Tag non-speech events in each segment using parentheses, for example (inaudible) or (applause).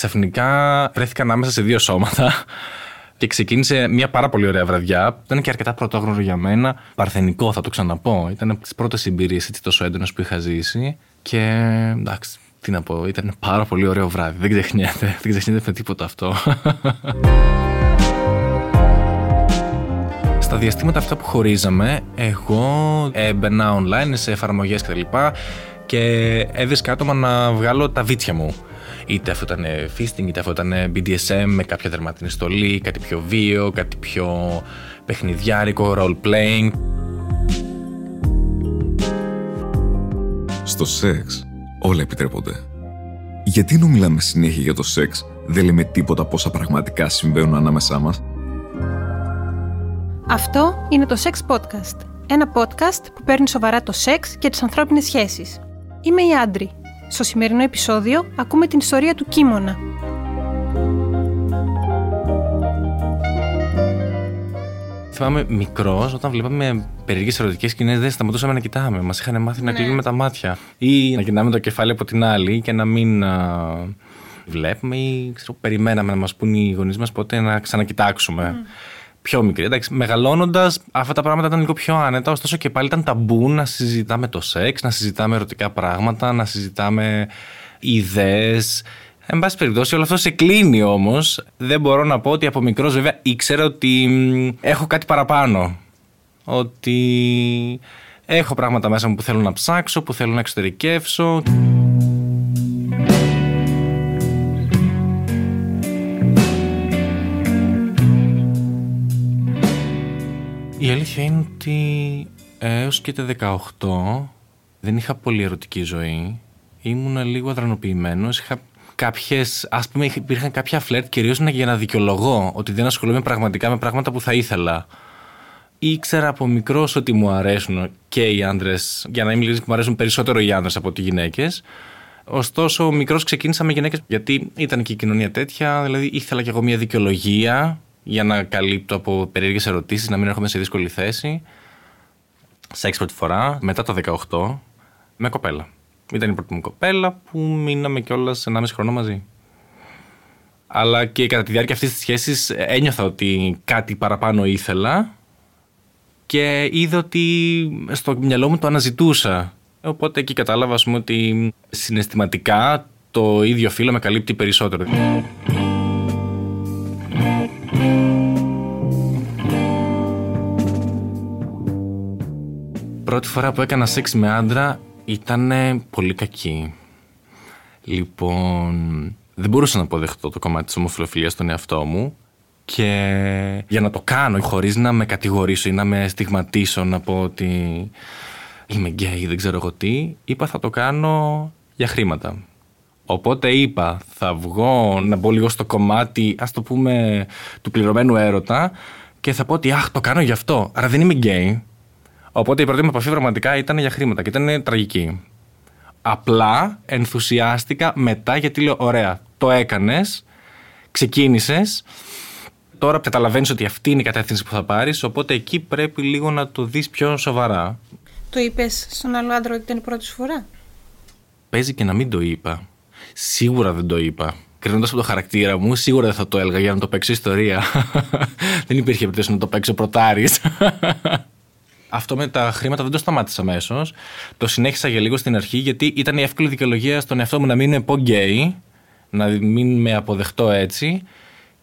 ξαφνικά βρέθηκα ανάμεσα σε δύο σώματα και ξεκίνησε μια πάρα πολύ ωραία βραδιά. Ήταν και αρκετά πρωτόγνωρο για μένα. Παρθενικό, θα το ξαναπώ. Ήταν από τις πρώτες εμπειρίες τόσο έντονες που είχα ζήσει. Και εντάξει, τι να πω, ήταν πάρα πολύ ωραίο βράδυ. Δεν ξεχνιέται, δεν ξεχνιέται με τίποτα αυτό. (laughs) Στα διαστήματα αυτά που χωρίζαμε, εγώ έμπαινα online σε εφαρμογές κτλ. Και έβρισκα άτομα να βγάλω τα βίτσια μου. Είτε αυτό ήταν fisting, είτε αυτό ήταν BDSM με κάποια δερματινή στολή, κάτι πιο βίο, κάτι πιο παιχνιδιάρικο, role playing. Στο σεξ όλα επιτρέπονται. Γιατί ενώ μιλάμε συνέχεια για το σεξ, δεν λέμε τίποτα πόσα πραγματικά συμβαίνουν ανάμεσά μας; Αυτό είναι το Sex Podcast. Ένα podcast που παίρνει σοβαρά το σεξ και τις ανθρώπινες σχέσεις. Είμαι η Άντρη. Στο σημερινό επεισόδιο ακούμε την ιστορία του Κίμωνα. Θυμάμαι μικρός, όταν βλέπαμε περίεργες ερωτικές σκηνές, δεν σταματούσαμε να κοιτάμε. Μας είχαν μάθει να Ναι. κλείνουμε τα μάτια. Ή να κοιτάμε το κεφάλι από την άλλη και να μην α, βλέπουμε ή ξέρω, περιμέναμε να μας πούν οι γονείς μας πότε να ξανακοιτάξουμε. Πιο μικρή. Εντάξει, μεγαλώνοντας, αυτά τα πράγματα ήταν λίγο πιο άνετα. Ωστόσο και πάλι ήταν ταμπού να συζητάμε το σεξ, να συζητάμε ερωτικά πράγματα, να συζητάμε ιδέες. Εν πάση περιπτώσει, όλο αυτό σε κλείνει όμως. Δεν μπορώ να πω ότι από μικρός βέβαια ήξερα ότι μ, έχω κάτι παραπάνω. Ότι έχω πράγματα μέσα μου που θέλω να ψάξω, που θέλω να εξωτερικεύσω. Η αλήθεια είναι ότι έως και τα 18 δεν είχα πολύ ερωτική ζωή. Ήμουν λίγο αδρανοποιημένος. Είχα κάποιες, ας πούμε, υπήρχαν κάποια φλερτ κυρίως για να δικαιολογώ ότι δεν ασχολούμαι πραγματικά με πράγματα που θα ήθελα. Ήξερα από μικρός ότι μου αρέσουν και οι άντρες, για να είμαι ειλικρινής, μου αρέσουν περισσότερο οι άντρες από ότι οι γυναίκες. Ωστόσο, μικρός ξεκίνησα με γυναίκες γιατί ήταν και η κοινωνία τέτοια. Δηλαδή, ήθελα κι εγώ μια δικαιολογία για να καλύπτω από περίεργες ερωτήσεις, να μην έρχομαι σε δύσκολη θέση. Σεξ πρώτη φορά, μετά το 18, με κοπέλα. Ήταν η πρώτη μου κοπέλα που μείναμε κιόλας 1,5 χρόνο μαζί. Αλλά και κατά τη διάρκεια αυτής της σχέσης ένιωθα ότι κάτι παραπάνω ήθελα και είδα ότι στο μυαλό μου το αναζητούσα. Οπότε εκεί κατάλαβα ας πούμε, ότι συναισθηματικά το ίδιο φίλο με καλύπτει περισσότερο. Πρώτη φορά που έκανα σεξ με άντρα ήταν πολύ κακή. Λοιπόν, δεν μπορούσα να αποδεχτώ το κομμάτι της ομοφιλοφιλίας στον εαυτό μου και για να το κάνω χωρίς να με κατηγορήσω ή να με στιγματίσω να πω ότι είμαι γκέι δεν ξέρω εγώ τι, είπα θα το κάνω για χρήματα. Οπότε είπα θα βγω να μπω λίγο στο κομμάτι ας το πούμε του πληρωμένου έρωτα και θα πω ότι αχ το κάνω γι' αυτό, άρα δεν είμαι γκέι. Οπότε η πρώτη μου επαφή πραγματικά ήταν για χρήματα και ήταν τραγική. Απλά ενθουσιάστηκα μετά γιατί λέω: Ωραία, το έκανες, ξεκίνησες. Τώρα καταλαβαίνεις ότι αυτή είναι η κατεύθυνση που θα πάρεις. Οπότε εκεί πρέπει λίγο να το δεις πιο σοβαρά. Το είπες στον άλλο άντρα ότι ήταν η πρώτη σου φορά; Παίζει και να μην το είπα. Σίγουρα δεν το είπα. Κρίνοντας από το χαρακτήρα μου, σίγουρα δεν θα το έλεγα για να το παίξω ιστορία. (laughs) δεν υπήρχε περίπτωση να το παίξω πρωτάρις. (laughs) Αυτό με τα χρήματα δεν το σταμάτησα αμέσως. Το συνέχισα για λίγο στην αρχή γιατί ήταν η εύκολη δικαιολογία στον εαυτό μου να μην πω γκέι, να μην με αποδεχτώ έτσι.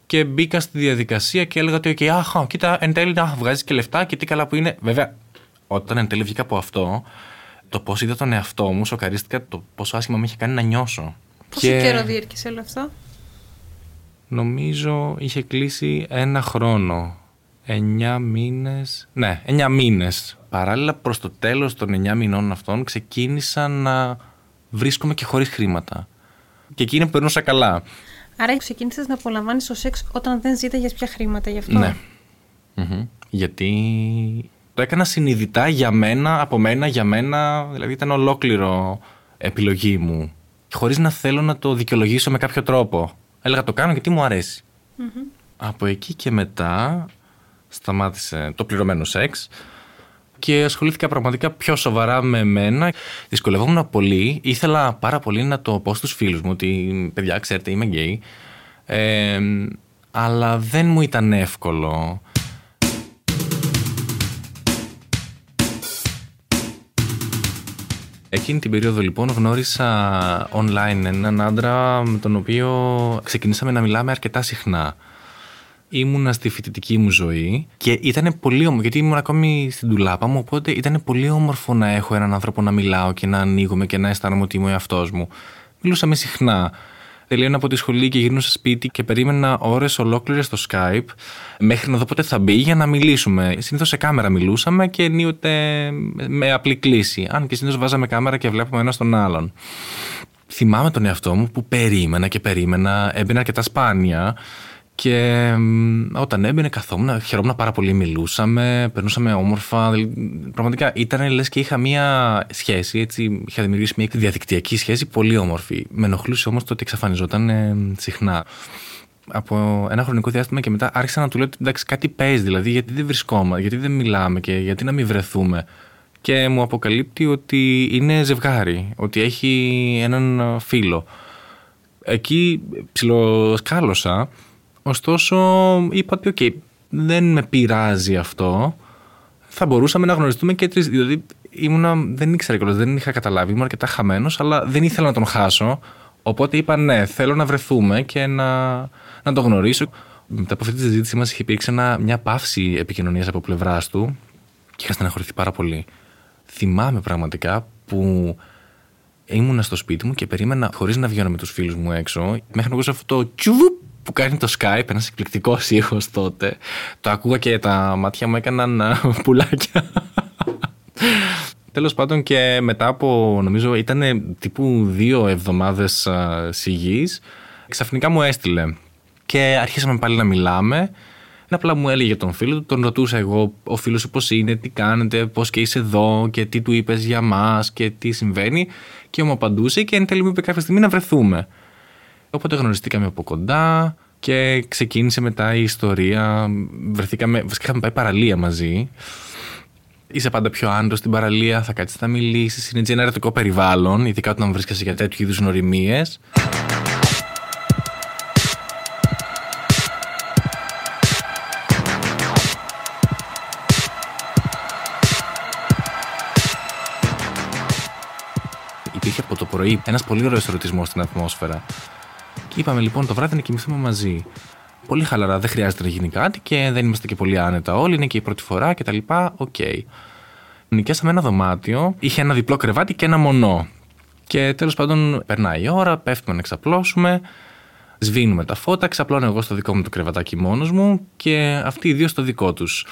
Και μπήκα στη διαδικασία και έλεγα ότι, okay, αχ, κοίτα, εν τέλει να βγάζεις και λεφτά και τι καλά που είναι. Βέβαια, όταν εν τέλει βγήκα από αυτό, το πώς είδα τον εαυτό μου, σοκαρίστηκα το πόσο άσχημα με είχε κάνει να νιώσω. Πόσο καιρό διήρκησε όλο αυτό; Νομίζω είχε κλείσει ένα χρόνο. Εννιά μήνες... Ναι, εννιά μήνες. Παράλληλα προς το τέλος των εννιά μηνών αυτών ξεκίνησα να βρίσκομαι και χωρίς χρήματα. Και εκείνη που περνούσα καλά. Άρα ξεκίνησες να απολαμβάνεις το σεξ όταν δεν ζήταγε πια χρήματα γι' αυτό; Ναι. Μμμ. Γιατί το έκανα συνειδητά για μένα, από μένα, για μένα. Δηλαδή ήταν ολόκληρο επιλογή μου. Χωρίς να θέλω να το δικαιολογήσω με κάποιο τρόπο. Έλεγα το κάνω γιατί μου αρέσει. Από εκεί και μετά σταμάτησε το πληρωμένο σεξ. και ασχολήθηκα πραγματικά πιο σοβαρά με εμένα. Δυσκολευόμουν πολύ. Ήθελα πάρα πολύ να το πω στους φίλους μου ότι, παιδιά, ξέρετε, είμαι γκέι. Ε, αλλά δεν μου ήταν εύκολο. Εκείνη την περίοδο λοιπόν γνώρισα online έναν άντρα με τον οποίο ξεκινήσαμε να μιλάμε αρκετά συχνά. Ήμουνα στη φοιτητική μου ζωή και ήταν πολύ όμορφο, γιατί ήμουν ακόμη στην τουλάπα μου, οπότε ήταν πολύ όμορφο να έχω έναν άνθρωπο να μιλάω και να ανοίγουμε και να αισθάνομαι ότι είμαι ο εαυτός μου. Μιλούσαμε συχνά τελείωνα από τη σχολή και γύρνω στο σπίτι και περίμενα ώρες ολόκληρες στο Skype μέχρι να δω πότε θα μπει για να μιλήσουμε. Συνήθως σε κάμερα μιλούσαμε και ενίοτε με απλή κλίση. Αν και συνήθως βάζαμε κάμερα και βλέπουμε ένα τον άλλον. Θυμάμαι τον εαυτό μου που περίμενα και περίμενα, έμπαινα αρκετά σπάνια και όταν έμπαινε, καθόμουν, χαιρόμουν πάρα πολύ, μιλούσαμε, περνούσαμε όμορφα. Πραγματικά ήταν λες και είχα μία σχέση, έτσι, είχα δημιουργήσει μια διαδικτυακή σχέση πολύ όμορφη. Με ενοχλούσε όμως το ότι εξαφανιζόταν συχνά. Από ένα χρονικό διάστημα και μετά άρχισα να του λέω ότι εντάξει, κάτι παίζει, δηλαδή γιατί δεν βρισκόμαστε, γιατί δεν μιλάμε και γιατί να μην βρεθούμε. Και μου αποκαλύπτει ότι είναι ζευγάρι, ότι έχει έναν φίλο. Εκεί ψιλοσκάλωσα Ωστόσο, είπα ότι, OK, δεν με πειράζει αυτό. Θα μπορούσαμε να γνωριστούμε και τρεις. Δηλαδή, ήμουνα, δεν ήξερα κιόλας, δεν είχα καταλάβει. Ήμουν αρκετά χαμένος, αλλά δεν ήθελα να τον χάσω. Οπότε είπα ναι, θέλω να βρεθούμε και να, να τον γνωρίσω. Μετά από αυτή τη συζήτηση μας είχε υπήρξει μια παύση επικοινωνίας από πλευράς του και είχα στεναχωρηθεί πάρα πολύ. Θυμάμαι πραγματικά που ήμουνα στο σπίτι μου και περίμενα, χωρίς να βγαίνω με τους φίλους μου έξω, μέχρι να ακούσω αυτό το τσουβουπ που κάνει το Skype, ένας εκπληκτικός ήχος τότε. Το ακούγα και τα μάτια μου έκαναν ε, πουλάκια. Τέλος πάντων και μετά από νομίζω ήταν τύπου δύο εβδομάδες ε, σιγής ξαφνικά μου έστειλε και αρχίσαμε πάλι να μιλάμε Απλά μου έλεγε τον φίλο του, τον ρωτούσα εγώ, ο φίλος σου πώς είναι, τι κάνετε, πώς και είσαι εδώ και τι του είπες για μας και τι συμβαίνει. Και μου απαντούσε και εν τέλει μου είπε κάποια στιγμή να βρεθούμε. Οπότε γνωριστήκαμε από κοντά και ξεκίνησε μετά η ιστορία. Βρεθήκαμε, βασικά είχαμε πάει παραλία μαζί. Είσαι πάντα πιο άντρος στην παραλία, θα κάτσεις να μιλήσεις. Είναι έτσι ένα ερωτικό περιβάλλον, ειδικά όταν βρίσκεσαι για τέτοιου είδους νοημίε. Υπήρχε από το πρωί ένας πολύ ωραίος ερωτισμός στην ατμόσφαιρα. Είπαμε λοιπόν το βράδυ να κοιμηθούμε μαζί. Πολύ χαλαρά, δεν χρειάζεται να γίνει κάτι και δεν είμαστε και πολύ άνετα όλοι, είναι και η πρώτη φορά κτλ. Ok. Okay. Νοικιάσαμε ένα δωμάτιο, είχε ένα διπλό κρεβάτι και ένα μονό. Και τέλος πάντων περνάει η ώρα, πέφτουμε να ξαπλώσουμε, σβήνουμε τα φώτα, ξαπλώνω εγώ στο δικό μου το κρεβατάκι μόνος μου και αυτοί οι δύο στο δικό τους.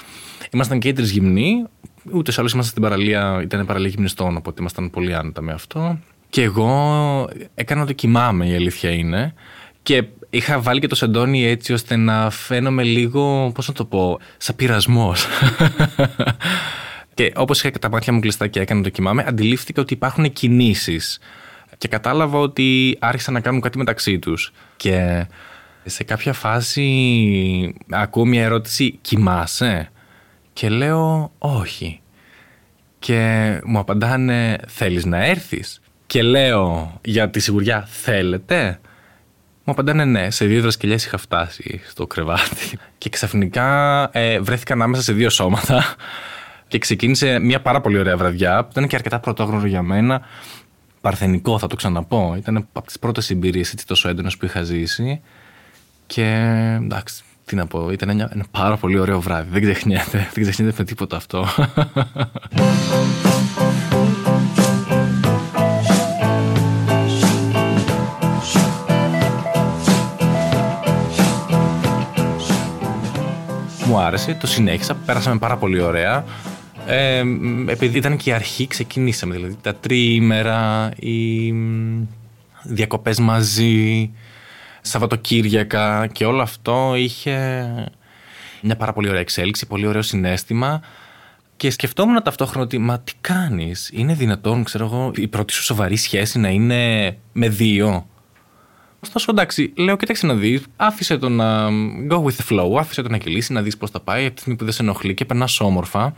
Ήμασταν και οι τρεις γυμνοί, ούτε σε άλλου ήμασταν στην παραλία, ήταν παραλία γυμνιστών, οπότε ήμασταν πολύ άνετα με αυτό. Και εγώ έκανα ότι κοιμάμαι, η αλήθεια είναι. Και είχα βάλει και το σεντόνι έτσι ώστε να φαίνομαι λίγο, πώς να το πω, σαν πειρασμός. (laughs) και όπως είχα τα μάτια μου κλειστά και έκανα το κοιμάμαι, αντιλήφθηκα ότι υπάρχουν κινήσεις. Και κατάλαβα ότι άρχισαν να κάνουν κάτι μεταξύ τους. Και σε κάποια φάση ακούω μια ερώτηση «Κοιμάσαι» και λέω «Όχι». Και μου απαντάνε «Θέλεις να έρθεις» και λέω για τη σιγουριά θέλετε; Μου απαντάνε ναι, σε δύο δρασκελιές είχα φτάσει στο κρεβάτι. Και ξαφνικά ε, βρέθηκα ανάμεσα σε δύο σώματα και ξεκίνησε μια πάρα πολύ ωραία βραδιά που ήταν και αρκετά πρωτόγνωρο για μένα. Παρθενικό θα το ξαναπώ. Ήταν από τις πρώτες εμπειρίες τόσο έντονες που είχα ζήσει. Και εντάξει, τι να πω, ήταν ένα, ένα πάρα πολύ ωραίο βράδυ. Δεν ξεχνιέται, δεν ξεχνιέται με τίποτα αυτό. (laughs) άρεσε, το συνέχισα, πέρασαμε πάρα πολύ ωραία. Ε, επειδή ήταν και η αρχή, ξεκινήσαμε. Δηλαδή τα τριήμερα, οι διακοπές μαζί, Σαββατοκύριακα και όλο αυτό είχε μια πάρα πολύ ωραία εξέλιξη, πολύ ωραίο συνέστημα. Και σκεφτόμουν ταυτόχρονα ότι, μα τι κάνεις, είναι δυνατόν, ξέρω εγώ, η πρώτη σου σοβαρή σχέση να είναι με δύο; Ωστόσο, εντάξει, λέω, κοίταξε να δεις, άφησε το να go with the flow, άφησε το να κυλήσει, να δεις πώς θα πάει, από τη στιγμή που δεν σε ενοχλεί και περνάς όμορφα.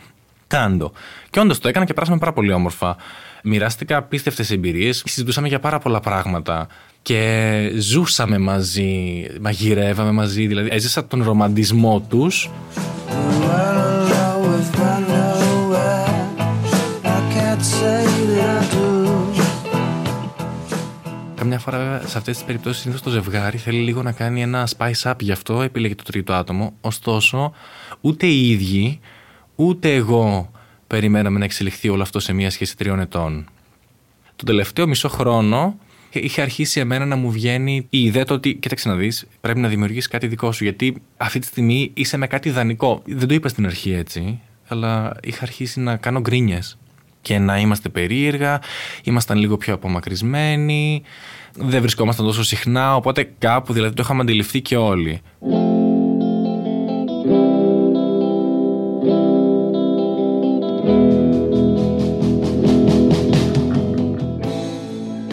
Κάντο. Και όντως το έκανα και περάσαμε πάρα πολύ όμορφα. Μοιράστηκα απίστευτες εμπειρίες, συζητούσαμε για πάρα πολλά πράγματα και ζούσαμε μαζί, μαγειρεύαμε μαζί, δηλαδή έζησα τον ρομαντισμό τους. Καμιά φορά βέβαια σε αυτές τις περιπτώσεις συνήθως το ζευγάρι θέλει λίγο να κάνει ένα spice up γι' αυτό επιλέγει το τρίτο άτομο. Ωστόσο ούτε οι ίδιοι ούτε εγώ περιμέναμε να εξελιχθεί όλο αυτό σε μια σχέση τριών ετών. Το τελευταίο μισό χρόνο είχε αρχίσει εμένα να μου βγαίνει η ιδέα το ότι, κοίταξε να δεις, πρέπει να δημιουργήσεις κάτι δικό σου. Γιατί αυτή τη στιγμή είσαι με κάτι ιδανικό. Δεν το είπα στην αρχή έτσι, αλλά είχα αρχίσει να κάνω γκρίνιες. Και να είμαστε περίεργα, ήμασταν λίγο πιο απομακρυσμένοι, δεν βρισκόμασταν τόσο συχνά, οπότε κάπου δηλαδή το είχαμε αντιληφθεί και όλοι.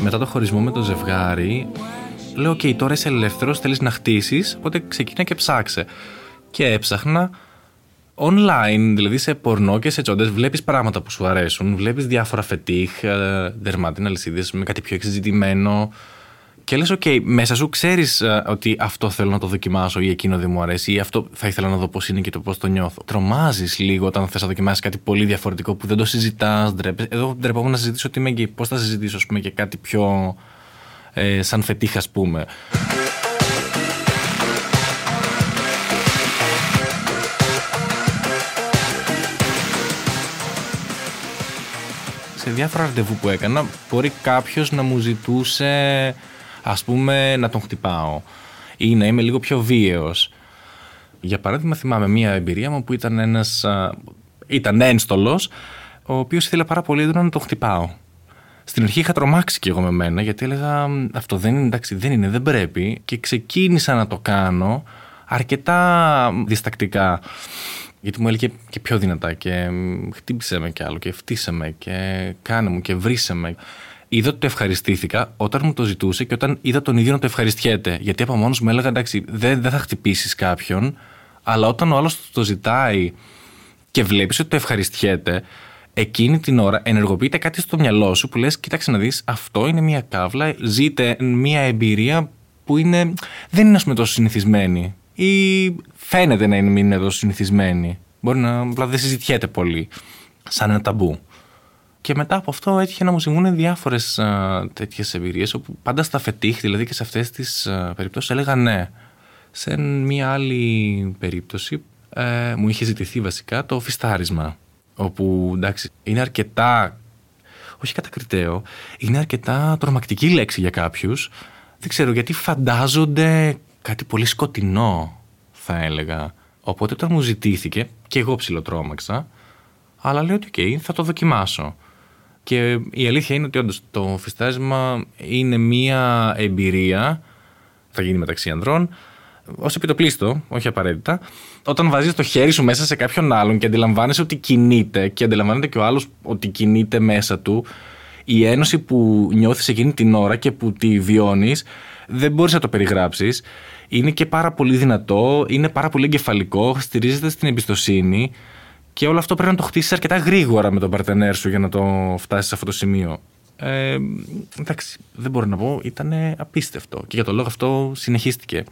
μετά το χωρισμό με το ζευγάρι, λέω: OK, τώρα είσαι ελεύθερος, θέλεις να χτίσεις, οπότε ξεκίνα και ψάξε. Και έψαχνα online, δηλαδή σε πορνό και σε τσόντε, βλέπεις πράγματα που σου αρέσουν. Βλέπεις διάφορα φετίχ, ε, δερμάτινα λυσίδε με κάτι πιο εξεζητημένο. Και λες, OK, μέσα σου ξέρεις uh, ότι αυτό θέλω να το δοκιμάσω ή εκείνο δεν μου αρέσει ή αυτό θα ήθελα να δω πώς είναι και το πώς το νιώθω. Τρομάζεις λίγο όταν θες να δοκιμάσεις κάτι πολύ διαφορετικό που δεν το συζητάς, ντρέπες. Εδώ ντρεπόμουν να συζητήσω τι είμαι και πώς θα συζητήσω, ας πούμε, και κάτι πιο ε, σαν φετίχα, ας πούμε. Σε διάφορα ραντεβού που έκανα, μπορεί κάποιος να μου ζητούσε ας πούμε να τον χτυπάω ή να είμαι λίγο πιο βίαιος. Για παράδειγμα θυμάμαι μία εμπειρία μου που ήταν ένας, ήταν ένστολος ο οποίος ήθελε πάρα πολύ έντονα να τον χτυπάω. Στην αρχή είχα τρομάξει και εγώ με μένα γιατί έλεγα αυτό δεν είναι, εντάξει, δεν είναι, δεν πρέπει και ξεκίνησα να το κάνω αρκετά διστακτικά γιατί μου έλεγε και πιο δυνατά και χτύπησε με κι άλλο και φτύσε με και κάνε μου και βρίσε με είδα ότι το ευχαριστήθηκα όταν μου το ζητούσε και όταν είδα τον ίδιο να το ευχαριστιέται. Γιατί από μόνος μου έλεγα εντάξει, δεν, δεν θα χτυπήσεις κάποιον, αλλά όταν ο άλλος το ζητάει και βλέπεις ότι το ευχαριστιέται, εκείνη την ώρα ενεργοποιείται κάτι στο μυαλό σου που λες: Κοίταξε να δεις, αυτό είναι μια κάβλα, ζείτε μια εμπειρία που είναι, δεν είναι ας πούμε τόσο συνηθισμένη. Ή φαίνεται να είναι, μην είναι τόσο συνηθισμένη. Μπορεί να απλά δεν συζητιέται πολύ, σαν ένα ταμπού. Και μετά από αυτό έτυχε να μου συμβούν διάφορες τέτοιες εμπειρίες, όπου πάντα στα φετίχ, δηλαδή και σε αυτές τις περιπτώσεις, έλεγα ναι. Σε μία άλλη περίπτωση ε, μου είχε ζητηθεί βασικά το φιστάρισμα. Όπου εντάξει, είναι αρκετά. Όχι κατακριτέο, είναι αρκετά τρομακτική λέξη για κάποιους. Δεν ξέρω γιατί φαντάζονται κάτι πολύ σκοτεινό, θα έλεγα. Οπότε όταν μου ζητήθηκε, και εγώ ψιλοτρόμαξα, αλλά λέω ότι okay, θα το δοκιμάσω. Και η αλήθεια είναι ότι όντως το φιστάρισμα είναι μία εμπειρία, θα γίνει μεταξύ ανδρών, ως επιτοπλίστο, όχι απαραίτητα, όταν βάζεις το χέρι σου μέσα σε κάποιον άλλον και αντιλαμβάνεσαι ότι κινείται και αντιλαμβάνεται και ο άλλος ότι κινείται μέσα του, η ένωση που νιώθεις εκείνη την ώρα και που τη βιώνεις, δεν μπορείς να το περιγράψεις. Είναι και πάρα πολύ δυνατό, είναι πάρα πολύ εγκεφαλικό, στηρίζεται στην εμπιστοσύνη. Και όλο αυτό πρέπει να το χτίσεις αρκετά γρήγορα με τον παρτενέρ σου για να το φτάσεις σε αυτό το σημείο. Ε, εντάξει, δεν μπορώ να πω, ήταν απίστευτο. Και για τον λόγο αυτό συνεχίστηκε.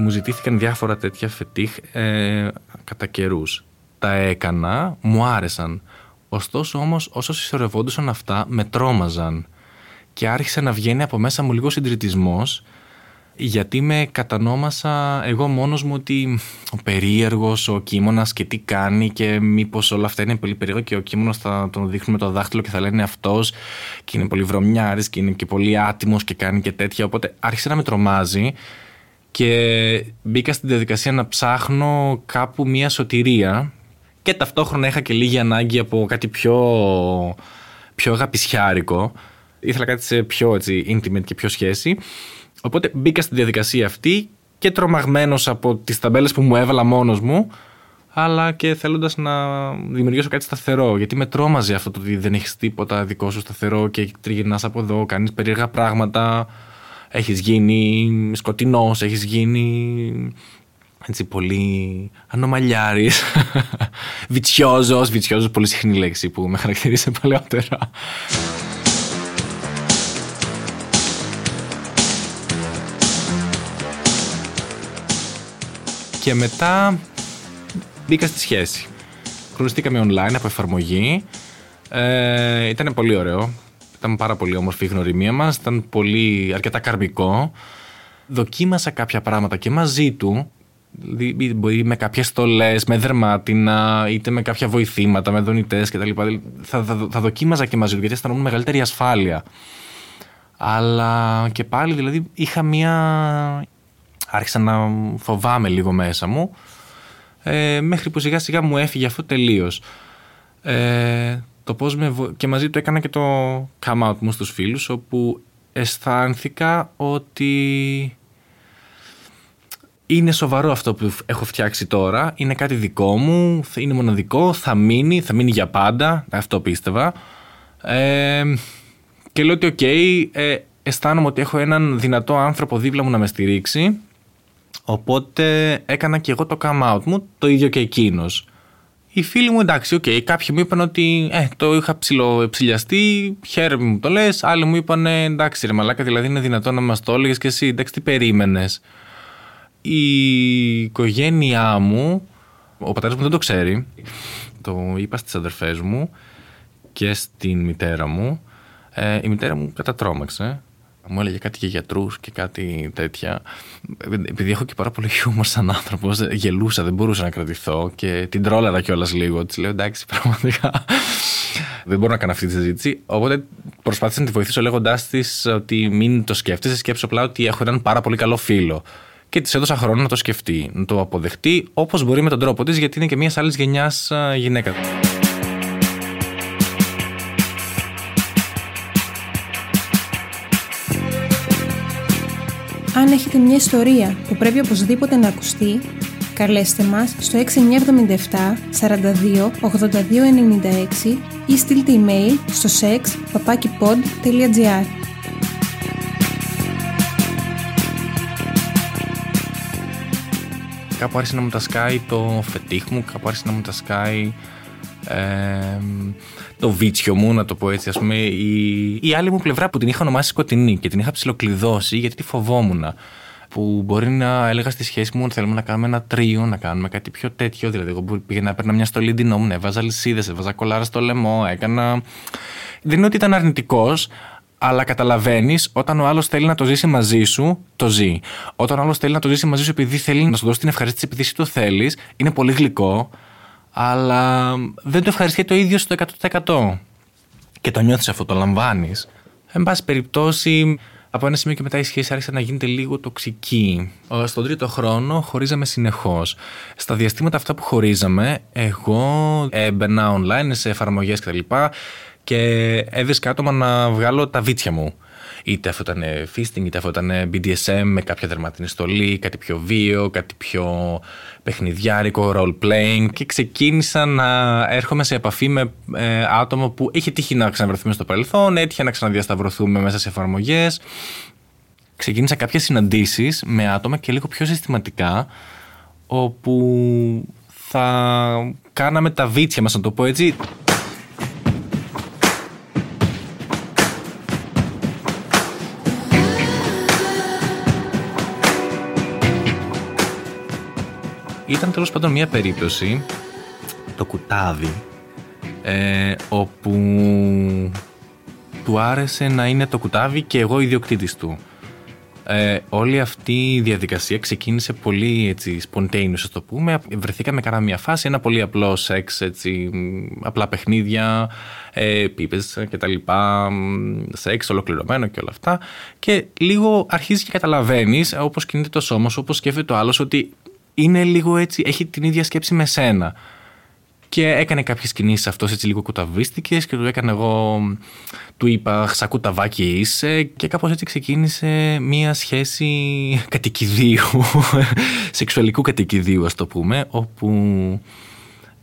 Μου ζητήθηκαν διάφορα τέτοια φετίχ ε, κατά καιρούς. Τα έκανα, μου άρεσαν. Ωστόσο όμως όσο συσσωρευόντουσαν αυτά με τρόμαζαν και άρχισε να βγαίνει από μέσα μου λίγο συντηρητισμό, γιατί με κατανόμασα εγώ μόνος μου ότι ο περίεργος, ο κίμωνας και τι κάνει και μήπως όλα αυτά είναι πολύ περίεργο και ο κίμωνος θα τον δείχνουμε το δάχτυλο και θα λένε αυτός και είναι πολύ βρωμιάρης και είναι και πολύ άτιμος και κάνει και τέτοια οπότε άρχισε να με τρομάζει και μπήκα στην διαδικασία να ψάχνω κάπου μια σωτηρία και ταυτόχρονα είχα και λίγη ανάγκη από κάτι πιο, πιο αγαπησιάρικο. Ήθελα κάτι σε πιο έτσι, intimate και πιο σχέση. Οπότε μπήκα στη διαδικασία αυτή και τρομαγμένος από τις ταμπέλες που μου έβαλα μόνος μου, αλλά και θέλοντας να δημιουργήσω κάτι σταθερό. Γιατί με τρόμαζε αυτό το ότι δεν έχεις τίποτα δικό σου σταθερό και τριγυρνάς από εδώ, κάνεις περίεργα πράγματα. Έχεις γίνει σκοτεινός, έχεις γίνει έτσι πολύ ανομαλιάρης, (laughs) βιτσιόζος, βιτσιόζος πολύ συχνή λέξη που με χαρακτηρίζει παλαιότερα. Και μετά μπήκα στη σχέση. Γνωριστήκαμε online από εφαρμογή. Ε, ήταν πολύ ωραίο. Ήταν πάρα πολύ όμορφη η γνωριμία μας. Ήταν πολύ αρκετά καρμικό. Δοκίμασα κάποια πράγματα και μαζί του μπορεί με κάποιες στολές, με δερμάτινα, είτε με κάποια βοηθήματα, με δονητές κτλ. Θα, θα, θα δοκίμαζα και μαζί του γιατί αισθανόμουν μεγαλύτερη ασφάλεια. Αλλά και πάλι δηλαδή είχα μία. Άρχισα να φοβάμαι λίγο μέσα μου. Ε, μέχρι που σιγά σιγά μου έφυγε αυτό τελείως. Ε, το πώς με, και μαζί του έκανα και το come out μου στους φίλους όπου αισθάνθηκα ότι είναι σοβαρό αυτό που έχω φτιάξει τώρα. Είναι κάτι δικό μου, είναι μοναδικό, θα μείνει, θα μείνει για πάντα. Αυτό πίστευα. Ε, και λέω ότι οκ, ε, αισθάνομαι ότι έχω έναν δυνατό άνθρωπο δίπλα μου να με στηρίξει. Οπότε έκανα και εγώ το come out μου, το ίδιο και εκείνος. Οι φίλοι μου εντάξει, ok, okay, κάποιοι μου είπαν ότι ε, το είχα ψιλοψυλλιαστεί, χαίρομαι μου το λες. Άλλοι μου είπαν εντάξει, ρε μαλάκα, δηλαδή είναι δυνατό να μας το έλεγες και εσύ, εντάξει, τι περίμενες η οικογένειά μου, ο πατέρας μου δεν το ξέρει, το είπα στις αδερφές μου και στην μητέρα μου. Ε, η μητέρα μου κατατρώμαξε. Μου έλεγε κάτι για γιατρούς και κάτι τέτοια. Επειδή έχω και πάρα πολύ χιούμορ σαν άνθρωπος, γελούσα, δεν μπορούσα να κρατηθώ και την τρόλαρα κιόλας λίγο. Της λέω εντάξει, (laughs) πραγματικά δεν μπορώ να κάνω αυτή τη συζήτηση. Οπότε προσπάθησα να τη βοηθήσω λέγοντάς της ότι μην το σκέφτεσαι, σκέψω απλά ότι έχω έναν πάρα πολύ καλό φίλο και της έδωσα χρόνο να το σκεφτεί, να το αποδεχτεί όπως μπορεί με τον τρόπο της, γιατί είναι και μιας άλλης γενιάς γυναίκα. Αν έχετε μια ιστορία που πρέπει οπωσδήποτε να ακουστεί, καλέστε μας στο 6977 42 82 96 ή στείλτε email στο sex.papakipod.gr κάπου άρχισε να μου τα σκάει το φετίχ μου, κάπου άρχισε να μου τα σκάει ε, το βίτσιο μου, να το πω έτσι. Ας πούμε, η, η άλλη μου πλευρά που την είχα ονομάσει σκοτεινή και την είχα ψιλοκλειδώσει γιατί τη φοβόμουν. Που μπορεί να έλεγα στη σχέση μου ότι θέλουμε να κάνουμε ένα τρίο, να κάνουμε κάτι πιο τέτοιο. Δηλαδή, εγώ πήγαινα να παίρνα μια στολή ντυνόμουν, έβαζα λυσίδε, έβαζα κολάρα στο λαιμό, έκανα. Δεν είναι ότι ήταν αρνητικός, αλλά καταλαβαίνεις όταν ο άλλος θέλει να το ζήσει μαζί σου, το ζει. Όταν ο άλλος θέλει να το ζήσει μαζί σου επειδή θέλει να σου δώσει την ευχαρίστηση επειδή εσύ το θέλεις, είναι πολύ γλυκό, αλλά δεν το ευχαριστεί το ίδιο στο 100%. Και το νιώθεις αυτό, το λαμβάνεις. Εν πάση περιπτώσει, από ένα σημείο και μετά η σχέση άρχισε να γίνεται λίγο τοξική. Στον τρίτο χρόνο χωρίζαμε συνεχώς. Στα διαστήματα αυτά που χωρίζαμε, εγώ έμπαινα online σε εφαρμογές κτλ και έβρισκα άτομα να βγάλω τα βίτσια μου. Είτε αυτό ήταν fisting, είτε αυτό ήταν BDSM με κάποια δερματινή στολή, κάτι πιο βίο, κάτι πιο παιχνιδιάρικο, role playing. Και ξεκίνησα να έρχομαι σε επαφή με ε, άτομα που είχε τύχει να ξαναβρεθούμε στο παρελθόν, έτυχε να ξαναδιασταυρωθούμε μέσα σε εφαρμογές. Ξεκίνησα κάποιες συναντήσεις με άτομα και λίγο πιο συστηματικά, όπου θα κάναμε τα βίτσια μας, να το πω έτσι, Ήταν τέλος πάντων μια περίπτωση, το κουτάδι, ε, όπου του άρεσε να είναι το κουτάβι και εγώ ιδιοκτήτης του. Ε, όλη αυτή η διαδικασία ξεκίνησε πολύ έτσι spontaneous, το πούμε. Βρεθήκαμε κατά μια φάση, ένα πολύ απλό σεξ, έτσι, απλά παιχνίδια, ε, πίπες και τα λοιπά, σεξ ολοκληρωμένο και όλα αυτά. Και λίγο αρχίζει και καταλαβαίνεις, όπως κινείται το σώμα σου, όπως σκέφτεται το άλλο, ότι είναι λίγο έτσι, έχει την ίδια σκέψη με σένα. Και έκανε κάποιες κινήσεις αυτός έτσι λίγο κουταβίστικε και του έκανε εγώ. Του είπα, Ξακού ταβάκι είσαι. Και κάπως έτσι ξεκίνησε μία σχέση κατοικιδίου, (laughs) σεξουαλικού κατοικιδίου, ας το πούμε, όπου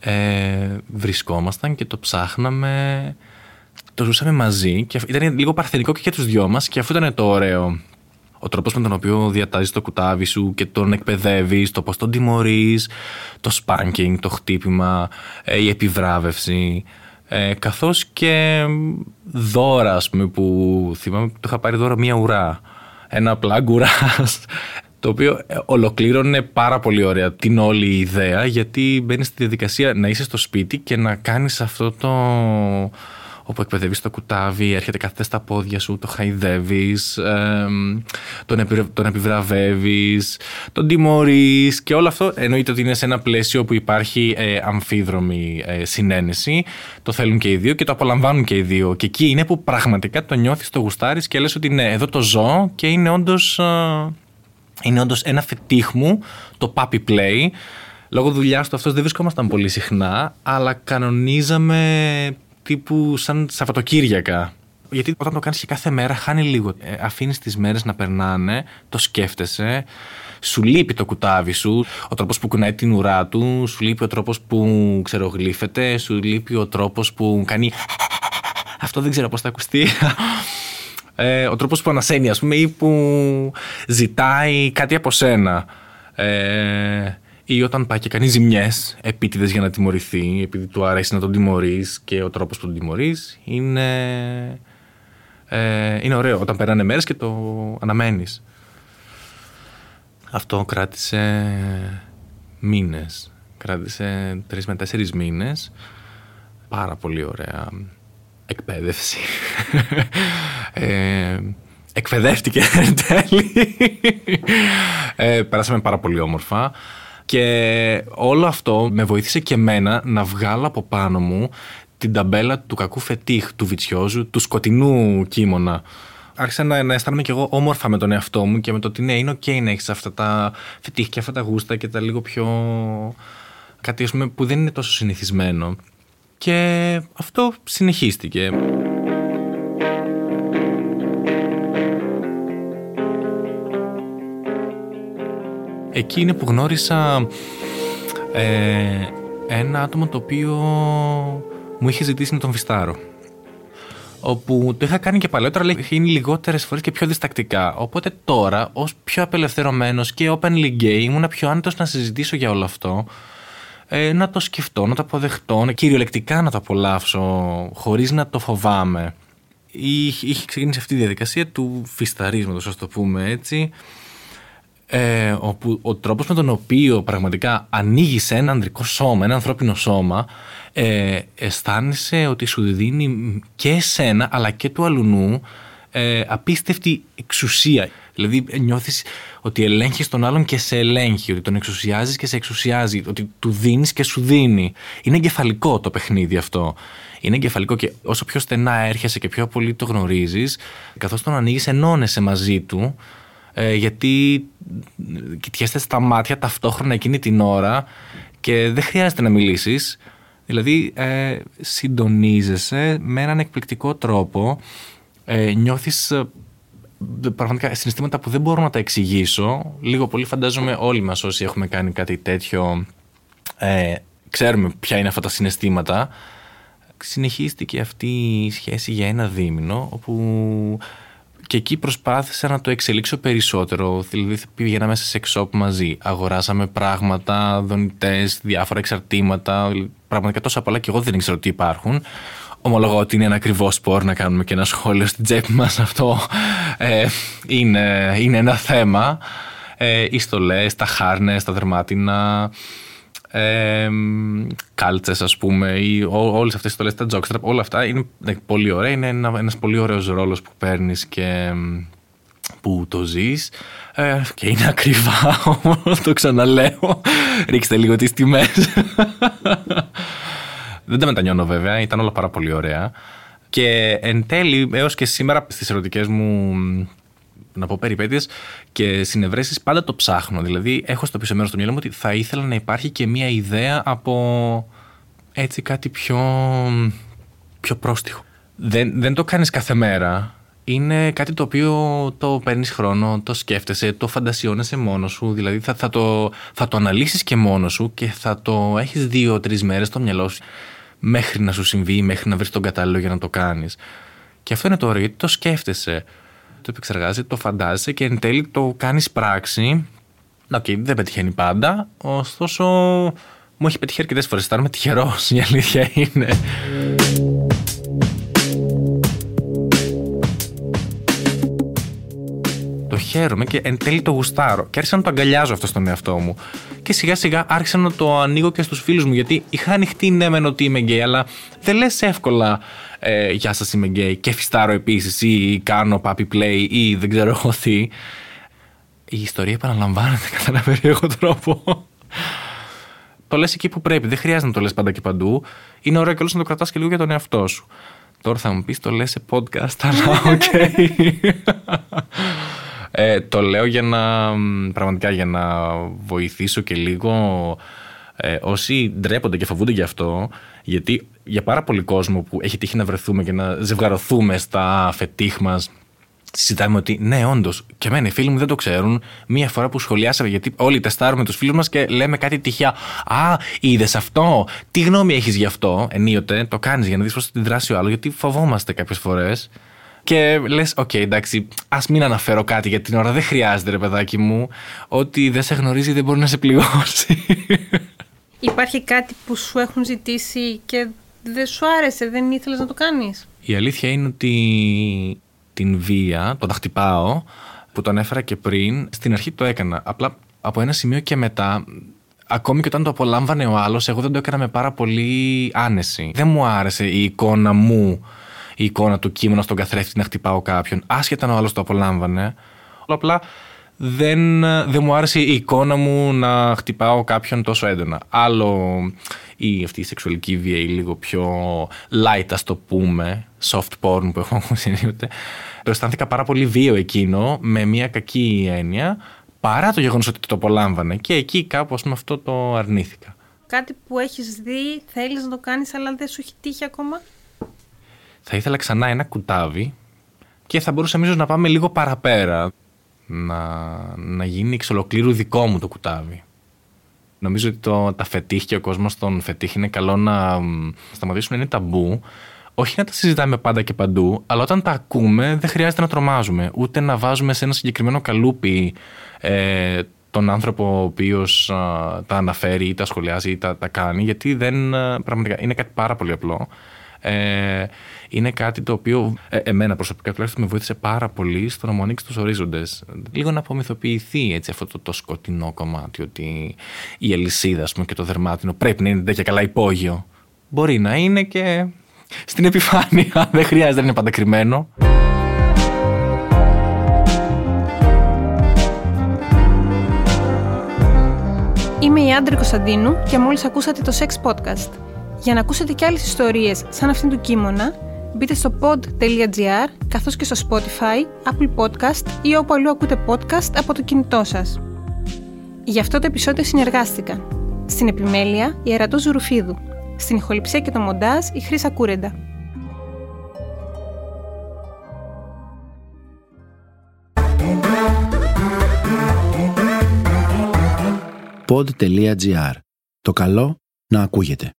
ε, βρισκόμασταν και το ψάχναμε. Το ζούσαμε μαζί και ήταν λίγο παρθενικό και για τους δυο μας και αυτό ήταν το ωραίο ο τρόπος με τον οποίο διατάζεις το κουτάβι σου και τον εκπαιδεύεις, το πώς τον τιμωρείς, το spanking, το χτύπημα, ε, η επιβράβευση. Ε, καθώς και δώρα, ας πούμε, που θυμάμαι το είχα πάρει δώρα μία ουρά. Ένα πλάγκ ουράς, (laughs) το οποίο ε, ολοκλήρωνε πάρα πολύ ωραία την όλη ιδέα, γιατί μπαίνεις στη διαδικασία να είσαι στο σπίτι και να κάνεις αυτό το όπου εκπαιδεύεις το κουτάβι, έρχεται κάθεται στα πόδια σου, το χαϊδεύεις, τον, επι, τον επιβραβεύεις, τον τιμωρείς και όλο αυτό εννοείται ότι είναι σε ένα πλαίσιο που υπάρχει ε, αμφίδρομη ε, συνένεση. Το θέλουν και οι δύο και το απολαμβάνουν και οι δύο. Και εκεί είναι που πραγματικά το νιώθεις, το γουστάρεις και λες ότι ναι, εδώ το ζω και είναι όντως. Ε, είναι όντως ένα φετίχ μου, το puppy play. Λόγω δουλειάς του αυτός δεν βρισκόμασταν πολύ συχνά, αλλά κανονίζαμε τύπου σαν Σαββατοκύριακα. Γιατί όταν το κάνεις και κάθε μέρα, χάνει λίγο. Ε, Αφήνεις τις μέρες να περνάνε, το σκέφτεσαι, σου λείπει το κουτάβι σου, ο τρόπος που κουνάει την ουρά του, σου λείπει ο τρόπος που ξερογλύφεται, σου λείπει ο τρόπος που κάνει. Αυτό δεν ξέρω πώς θα ακουστεί. Ε, ο τρόπος που ανασένει ας πούμε ή που ζητάει κάτι από σένα. Ε, ή όταν πάει και κάνει ζημιές επίτηδες για να τιμωρηθεί, επειδή του αρέσει να τον τιμωρείς και ο τρόπος που τον τιμωρείς, είναι, ε, είναι ωραίο. Όταν περνάνε μέρες και το αναμένεις. Αυτό κράτησε μήνες. Κράτησε τρεις με τέσσερις μήνες. Πάρα πολύ ωραία εκπαίδευση. (laughs) ε, εκπαιδεύτηκε εν τέλει. Ε, περάσαμε πάρα πολύ όμορφα. Και όλο αυτό με βοήθησε και εμένα να βγάλω από πάνω μου την ταμπέλα του κακού φετίχ, του βιτσιόζου, του σκοτεινού κίμωνα. Άρχισα να, να αισθάνομαι κι εγώ όμορφα με τον εαυτό μου και με το ότι ναι, είναι OK να έχεις αυτά τα φετίχ και αυτά τα γούστα και τα λίγο πιο. κάτι πούμε, που δεν είναι τόσο συνηθισμένο. Και αυτό συνεχίστηκε. Εκεί είναι που γνώρισα ε, ένα άτομο το οποίο μου είχε ζητήσει να τον φιστάρω. Όπου το είχα κάνει και παλαιότερα, αλλά είχε γίνει λιγότερες φορές και πιο διστακτικά. Οπότε τώρα, ως πιο απελευθερωμένος και openly gay, ήμουν πιο άνετος να συζητήσω για όλο αυτό. Ε, να το σκεφτώ, να το αποδεχτώ, κυριολεκτικά να το απολαύσω, χωρίς να το φοβάμαι. Είχε ξεκινήσει αυτή η διαδικασία του φισταρίσματο, ας το πούμε έτσι ε, όπου ο τρόπος με τον οποίο πραγματικά ανοίγει ένα ανδρικό σώμα, ένα ανθρώπινο σώμα, ε, αισθάνεσαι ότι σου δίνει και εσένα αλλά και του αλουνού ε, απίστευτη εξουσία. Δηλαδή νιώθεις ότι ελέγχεις τον άλλον και σε ελέγχει, ότι τον εξουσιάζεις και σε εξουσιάζει, ότι του δίνεις και σου δίνει. Είναι εγκεφαλικό το παιχνίδι αυτό. Είναι εγκεφαλικό και όσο πιο στενά έρχεσαι και πιο πολύ το γνωρίζεις, καθώς τον ανοίγεις ενώνεσαι μαζί του ε, γιατί κοιτιέστε στα μάτια ταυτόχρονα εκείνη την ώρα και δεν χρειάζεται να μιλήσεις. Δηλαδή ε, συντονίζεσαι με έναν εκπληκτικό τρόπο, ε, νιώθεις ε, πραγματικά συναισθήματα που δεν μπορώ να τα εξηγήσω. Λίγο πολύ φαντάζομαι όλοι μας όσοι έχουμε κάνει κάτι τέτοιο ε, ξέρουμε ποια είναι αυτά τα συναισθήματα. Συνεχίστηκε αυτή η σχέση για ένα δίμηνο όπου και εκεί προσπάθησα να το εξελίξω περισσότερο. Δηλαδή πήγαινα μέσα σε shop μαζί. Αγοράσαμε πράγματα, δονητές, διάφορα εξαρτήματα. Πραγματικά τόσα πολλά και εγώ δεν ήξερα ότι υπάρχουν. Ομολογώ ότι είναι ένα ακριβό σπορ να κάνουμε και ένα σχόλιο στην τσέπη μας. (laughs) Αυτό ε, είναι, είναι ένα θέμα. Ε, οι στολές, τα χάρνες, τα δερμάτινα, ε, κάλτσες, ας πούμε, ή όλες αυτές τι στολές, τα jockstrap, όλα αυτά είναι πολύ ωραία. Είναι ένα ένας πολύ ωραίος ρόλος που παίρνεις και που το ζεις. Ε, και είναι ακριβά (laughs) όμως, το ξαναλέω. Ρίξτε λίγο τις τιμές. Δεν τα μετανιώνω βέβαια, ήταν όλα πάρα πολύ ωραία. Και εν τέλει, έως και σήμερα στις ερωτικές μου να πω περιπέτειες και συνευρέσεις, πάντα το ψάχνω. Δηλαδή, έχω στο πίσω μέρος του μυαλό μου ότι θα ήθελα να υπάρχει και μία ιδέα από έτσι κάτι πιο, πιο πρόστιχο. Δεν, δεν το κάνεις κάθε μέρα. Είναι κάτι το οποίο το παίρνεις χρόνο, το σκέφτεσαι, το φαντασιώνεσαι μόνος σου. Δηλαδή θα, θα, το, θα το αναλύσεις και μόνος σου και θα το έχεις δύο-τρεις μέρες στο μυαλό σου μέχρι να σου συμβεί, μέχρι να βρεις τον κατάλληλο για να το κάνεις. Και αυτό είναι το ωραίο, το σκέφτεσαι, το επεξεργάζεσαι, το φαντάζεσαι και εν τέλει το κάνεις πράξη. OK, okay, δεν πετυχαίνει πάντα, ωστόσο μου έχει πετύχει αρκετές φορές. Αισθάνομαι τυχερός, η αλήθεια είναι. Το χαίρομαι και εν τέλει το γουστάρω. Και άρχισα να το αγκαλιάζω αυτό στον εαυτό μου. Και σιγά σιγά άρχισα να το ανοίγω και στους φίλους μου. Γιατί είχα ανοιχτεί ναι, μεν ότι είμαι γκέι, αλλά δεν λες εύκολα ε, Γεια σας, είμαι γκέι. Και φιστάρω επίσης ή κάνω puppy play ή δεν ξέρω εγώ τι. Η ιστορία επαναλαμβάνεται κατά ένα περίεργο τρόπο το λες εκεί που πρέπει. Δεν χρειάζεται να το λες πάντα και παντού. Είναι ωραίο κιόλα να το κρατάς και λίγο για τον εαυτό σου. Τώρα θα μου πεις το λες σε podcast, αλλά (laughs) οκ. ε, το λέω για να πραγματικά για να βοηθήσω και λίγο ε, όσοι ντρέπονται και φοβούνται γι' αυτό, γιατί για πάρα πολύ κόσμο που έχει τύχει να βρεθούμε και να ζευγαρωθούμε στα φετίχ μας συζητάμε ότι ναι, όντως, και εμένα οι φίλοι μου δεν το ξέρουν. Μία φορά που σχολιάσαμε, γιατί όλοι τεστάρουμε τους φίλους μας και λέμε κάτι τυχαία. Α, είδες αυτό; Τι γνώμη έχεις γι' αυτό, ενίοτε. Το κάνεις για να δεις πώς θα δράσει ο άλλος, γιατί φοβόμαστε κάποιες φορές. Και λες, OK, okay, εντάξει, ας μην αναφέρω κάτι για την ώρα. Δεν χρειάζεται, ρε παιδάκι μου. Ότι δεν σε γνωρίζει δεν μπορεί να σε πληγώσει. Υπάρχει κάτι που σου έχουν ζητήσει και δεν σου άρεσε, δεν ήθελες να το κάνεις. Η αλήθεια είναι ότι την βία, το τα χτυπάω, που τον έφερα και πριν, στην αρχή το έκανα. Απλά από ένα σημείο και μετά, ακόμη και όταν το απολάμβανε ο άλλος, εγώ δεν το έκανα με πάρα πολύ άνεση. Δεν μου άρεσε η εικόνα μου, η εικόνα του κείμενου στον καθρέφτη να χτυπάω κάποιον, άσχετα αν ο άλλος το απολάμβανε. Απλά δεν, δεν μου άρεσε η εικόνα μου να χτυπάω κάποιον τόσο έντονα. Άλλο η, αυτή η σεξουαλική βία, η λίγο πιο light, ας το πούμε, soft porn που έχω (laughs) συνήθως. Αισθάνθηκα πάρα πολύ βίαιο εκείνο, με μια κακή έννοια, παρά το γεγονός ότι το απολάμβανε. Και εκεί κάπου, ας πούμε, αυτό το αρνήθηκα. Κάτι που έχεις δει, θέλεις να το κάνεις, αλλά δεν σου έχει τύχει ακόμα; Θα ήθελα ξανά ένα κουτάβι και θα μπορούσαμε ίσω να πάμε λίγο παραπέρα να, να γίνει εξ ολοκλήρου δικό μου το κουτάβι. Νομίζω ότι το, τα φετίχ και ο κόσμος των φετίχ είναι καλό να σταματήσουν να είναι ταμπού. Όχι να τα συζητάμε πάντα και παντού, αλλά όταν τα ακούμε δεν χρειάζεται να τρομάζουμε. Ούτε να βάζουμε σε ένα συγκεκριμένο καλούπι ε, τον άνθρωπο ο οποίος τα αναφέρει ή τα σχολιάζει ή τα, τα κάνει, γιατί δεν, πραγματικά είναι κάτι πάρα πολύ απλό. Ε, είναι κάτι το οποίο ε, εμένα προσωπικά τουλάχιστον με βοήθησε πάρα πολύ στο να μου ανοίξει τους ορίζοντες. Λίγο να απομυθοποιηθεί έτσι αυτό το, το σκοτεινό κομμάτι, ότι η αλυσίδα πούμε, και το δερμάτινο πρέπει να είναι τέτοια καλά υπόγειο. Μπορεί να είναι και στην επιφάνεια. (laughs) Δεν χρειάζεται να είναι πάντα κρυμμένο. Είμαι η Άντρη Κωνσταντίνου και μόλις ακούσατε το Sex Podcast. Για να ακούσετε και άλλες ιστορίες σαν αυτήν του Κίμωνα, μπείτε στο pod.gr καθώς και στο Spotify, Apple Podcast ή όπου αλλού ακούτε podcast από το κινητό σας. Για αυτό το επεισόδιο συνεργάστηκα. Στην επιμέλεια η Ερατός Ζουρουφίδου. Στην ηχοληψία και το μοντάζ η Χρύσα Κούρεντα. pod.gr. Το καλό να ακούγεται.